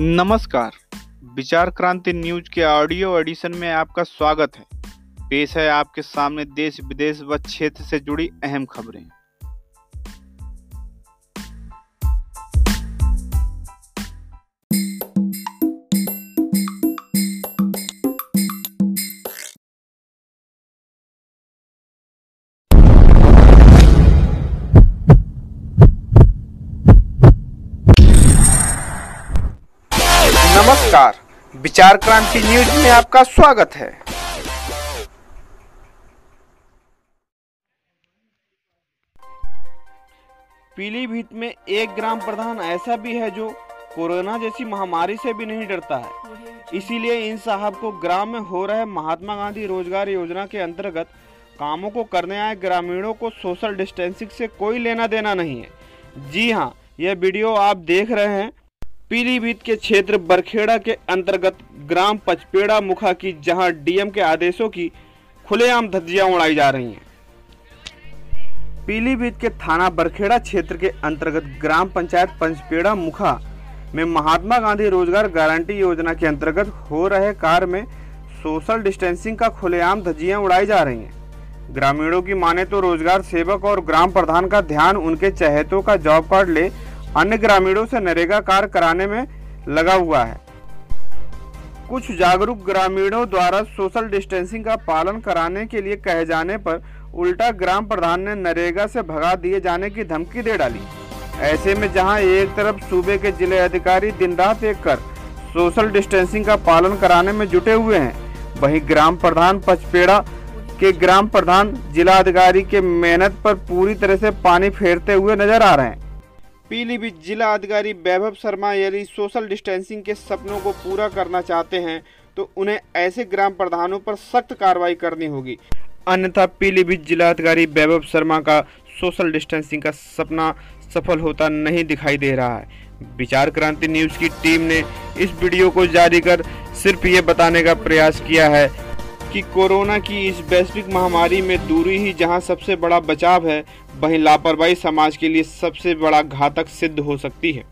नमस्कार। विचार क्रांति न्यूज़ के ऑडियो एडिशन में आपका स्वागत है। पेश है आपके सामने देश विदेश व क्षेत्र से जुड़ी अहम खबरें। नमस्कार। विचार क्रांति न्यूज़ में आपका स्वागत है। पीलीभीत में एक ग्राम प्रधान ऐसा भी है जो कोरोना जैसी महामारी से भी नहीं डरता है। इसीलिए इन साहब को ग्राम में हो रहे महात्मा गांधी रोज़गार योजना के अंतर्गत कामों को करने आए ग्रामीणों को सोशल डिस्टेंसिंग से कोई लेना देना नहीं है। जी हाँ यह वीडियो आप देख रहे हैं पीलीभीत के क्षेत्र बरखेड़ा के अंतर्गत ग्राम पचपेड़ा मुखा की, जहाँ डीएम के आदेशों की खुलेआम धज्जियाँ उड़ाई जा रही हैं। पीलीभीत के थाना बरखेड़ा क्षेत्र के अंतर्गत ग्राम पंचायत पंचपेड़ा मुखा में महात्मा गांधी रोज़गार गारंटी योजना के अंतर्गत हो रहे कार्य में सोशल डिस्टेंसिंग का खुलेआम धज्जियाँ उड़ाई जा रही हैं। ग्रामीणों की माने तो रोज़गार सेवक और ग्राम प्रधान का ध्यान, उनके चहेतों का जॉब कार्ड ले अन्य ग्रामीणों से नरेगा कार्य कराने में लगा हुआ है। कुछ जागरूक ग्रामीणों द्वारा सोशल डिस्टेंसिंग का पालन कराने के लिए कहे जाने पर उल्टा ग्राम प्रधान ने नरेगा से भगा दिए जाने की धमकी दे डाली। ऐसे में जहाँ एक तरफ़ सूबे के ज़िले अधिकारी दिन रात एक कर सोशल डिस्टेंसिंग का पालन कराने में जुटे हुए हैं, वहीं ग्राम प्रधान पचपेड़ा के ग्राम प्रधान जिला अधिकारी के मेहनत पर पूरी तरह से पानी फेरते हुए नज़र आ रहे हैं। पीलीभीत जिला अधिकारी वैभव शर्मा यदि सोशल डिस्टेंसिंग के सपनों को पूरा करना चाहते हैं तो उन्हें ऐसे ग्राम प्रधानों पर सख्त कार्रवाई करनी होगी। अन्यथा पीलीभीत जिला अधिकारी वैभव शर्मा का सोशल डिस्टेंसिंग का सपना सफल होता नहीं दिखाई दे रहा है। विचार क्रांति न्यूज़ की टीम ने इस वीडियो को जारी कर सिर्फ़ ये बताने का प्रयास किया है कि कोरोना की इस वैश्विक महामारी में दूरी ही जहाँ सबसे बड़ा बचाव है, वहीं लापरवाही समाज के लिए सबसे बड़ा घातक सिद्ध हो सकती है।